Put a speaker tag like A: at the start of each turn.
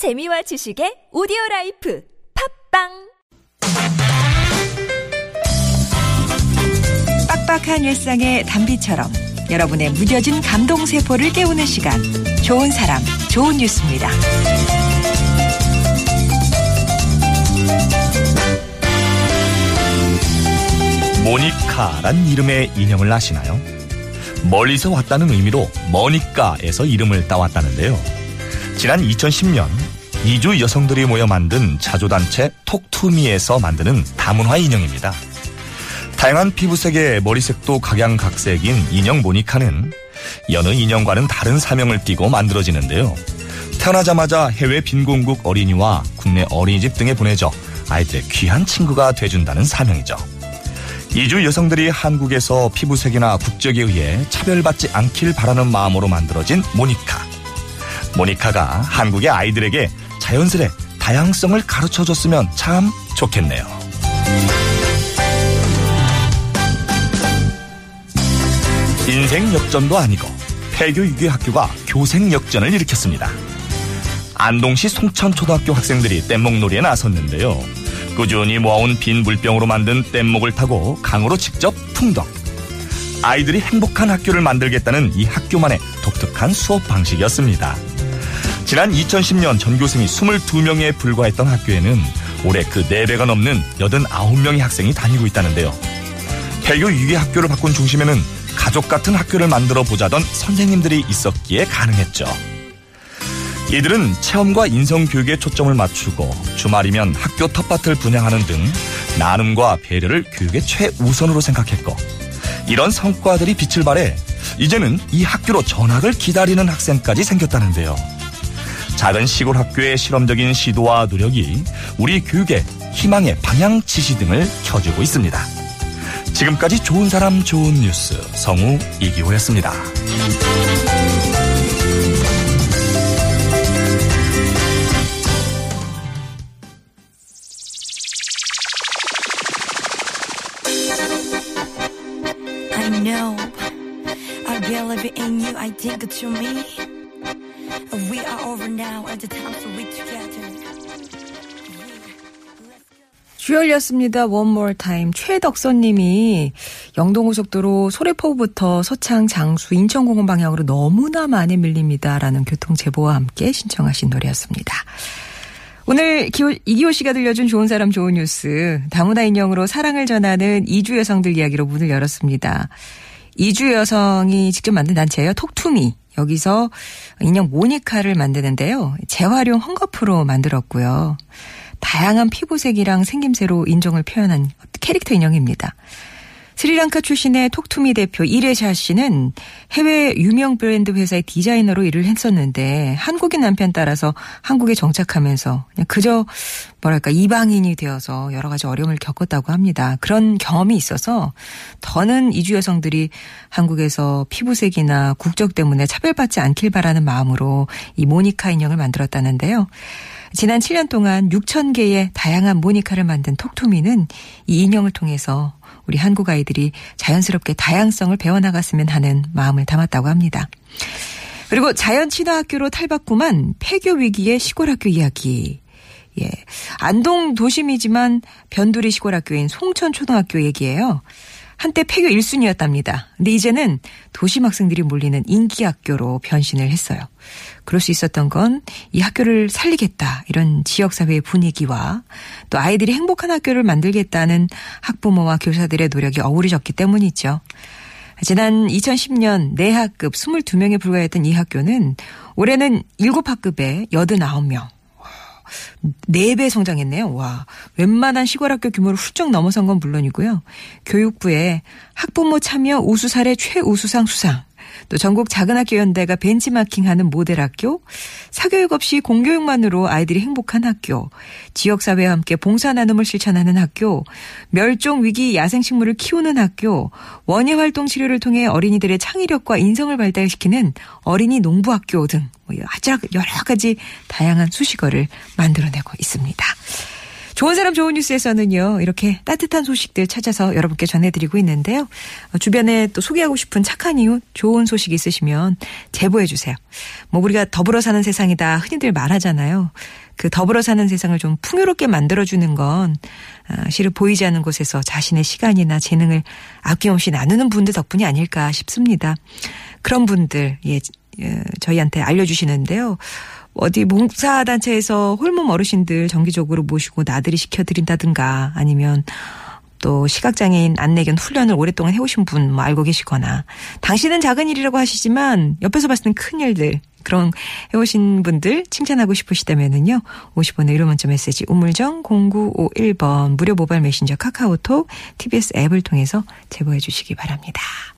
A: 재미와 지식의 오디오 life 팟빵
B: 빡빡한 일상의 단비처럼 여러분의 무뎌진 감동 세포를 깨우는 시간 좋은 사람 좋은 뉴스입니다.
C: 모니카란 이름의 인형을 아시나요? 멀리서 왔다는 의미로 머니까에서 이름을 따왔다는데요. 지난 2010년 이주 여성들이 모여 만든 자조단체 톡투미에서 만드는 다문화 인형입니다. 다양한 피부색의 머리색도 각양각색인 인형 모니카는 여느 인형과는 다른 사명을 띠고 만들어지는데요. 태어나자마자 해외 빈곤국 어린이와 국내 어린이집 등에 보내져 아이들의 귀한 친구가 돼준다는 사명이죠. 이주 여성들이 한국에서 피부색이나 국적에 의해 차별받지 않길 바라는 마음으로 만들어진 모니카. 모니카가 한국의 아이들에게 자연스레 다양성을 가르쳐 줬으면 참 좋겠네요. 인생 역전도 아니고 폐교 유교 학교가 교생 역전을 일으켰습니다. 안동시 송천초등학교 학생들이 뗏목놀이에 나섰는데요. 꾸준히 모아온 빈 물병으로 만든 뗏목을 타고 강으로 직접 풍덩. 아이들이 행복한 학교를 만들겠다는 이 학교만의 독특한 수업 방식이었습니다. 지난 2010년 전교생이 22명에 불과했던 학교에는 올해 그 4배가 넘는 89명의 학생이 다니고 있다는데요. 폐교 유기 학교를 바꾼 중심에는 가족 같은 학교를 만들어 보자던 선생님들이 있었기에 가능했죠. 이들은 체험과 인성 교육에 초점을 맞추고 주말이면 학교 텃밭을 분양하는 등 나눔과 배려를 교육의 최우선으로 생각했고 이런 성과들이 빛을 발해 이제는 이 학교로 전학을 기다리는 학생까지 생겼다는데요. 작은 시골 학교의 실험적인 시도와 노력이 우리 교육의 희망의 방향 지시 등을 켜주고 있습니다. 지금까지 좋은 사람 좋은 뉴스 성우 이기호였습니다.
D: I know. I believe in you. I think to me. We are over now at the time so we together.
B: 주열이었습니다. One More Time. 최덕선님이 영동고속도로 소래포부터 서창, 장수, 인천공원 방향으로 너무나 많이 밀립니다라는 교통 제보와 함께 신청하신 노래였습니다. 오늘 기호, 이기호 씨가 들려준 좋은 사람 좋은 뉴스 다문화 인형으로 사랑을 전하는 이주 여성들 이야기로 문을 열었습니다. 이주 여성이 직접 만든 단체예요. 톡투미. 여기서 인형 모니카를 만드는데요. 재활용 헝겊으로 만들었고요. 다양한 피부색이랑 생김새로 인종을 표현한 캐릭터 인형입니다. 스리랑카 출신의 톡투미 대표 이레샤 씨는 해외 유명 브랜드 회사의 디자이너로 일을 했었는데 한국인 남편 따라서 한국에 정착하면서 그저 뭐랄까 이방인이 되어서 여러 가지 어려움을 겪었다고 합니다. 그런 경험이 있어서 더는 이주 여성들이 한국에서 피부색이나 국적 때문에 차별받지 않길 바라는 마음으로 이 모니카 인형을 만들었다는데요. 지난 7년 동안 6천 개의 다양한 모니카를 만든 톡투미는 이 인형을 통해서 우리 한국 아이들이 자연스럽게 다양성을 배워나갔으면 하는 마음을 담았다고 합니다. 그리고 자연 친화학교로 탈바꿈한 폐교 위기의 시골학교 이야기. 예. 안동 도심이지만 변두리 시골학교인 송천 초등학교 얘기예요. 한때 폐교 1순위였답니다. 근데 이제는 도심 학생들이 몰리는 인기 학교로 변신을 했어요. 그럴 수 있었던 건 이 학교를 살리겠다 이런 지역 사회의 분위기와 또 아이들이 행복한 학교를 만들겠다는 학부모와 교사들의 노력이 어우러졌기 때문이죠. 지난 2010년 내학급 22명에 불과했던 이 학교는 올해는 7학급에 89명. 4배 성장했네요. 와. 웬만한 시골 학교 규모를 훌쩍 넘어선 건 물론이고요. 교육부에 학부모 참여 우수 사례 최우수상 수상. 또 전국 작은 학교 연대가 벤치마킹하는 모델 학교, 사교육 없이 공교육만으로 아이들이 행복한 학교, 지역 사회와 함께 봉사 나눔을 실천하는 학교, 멸종 위기 야생식물을 키우는 학교, 원예 활동 치료를 통해 어린이들의 창의력과 인성을 발달시키는 어린이 농부 학교 등뭐 아주 여러 가지 다양한 수식어를 만들어내고 있습니다. 좋은 사람 좋은 뉴스에서는요, 이렇게 따뜻한 소식들 찾아서 여러분께 전해드리고 있는데요. 어, 주변에 또 소개하고 싶은 착한 이웃, 좋은 소식 있으시면 제보해 주세요. 뭐, 우리가 더불어 사는 세상이다 흔히들 말하잖아요. 그 더불어 사는 세상을 좀 풍요롭게 만들어주는 건, 아, 실은 보이지 않는 곳에서 자신의 시간이나 재능을 아낌없이 나누는 분들 덕분이 아닐까 싶습니다. 그런 분들, 예, 예, 저희한테 알려주시는데요. 어디 봉사단체에서 홀몸 어르신들 정기적으로 모시고 나들이 시켜드린다든가 아니면 또 시각장애인 안내견 훈련을 오랫동안 해오신 분 뭐 알고 계시거나 당신은 작은 일이라고 하시지만 옆에서 봤을 땐 큰 일들 그런 해오신 분들 칭찬하고 싶으시다면은요 50원의 1호 문자 메시지 우물정 0951번 무료 모바일 메신저 카카오톡 TBS 앱을 통해서 제보해 주시기 바랍니다.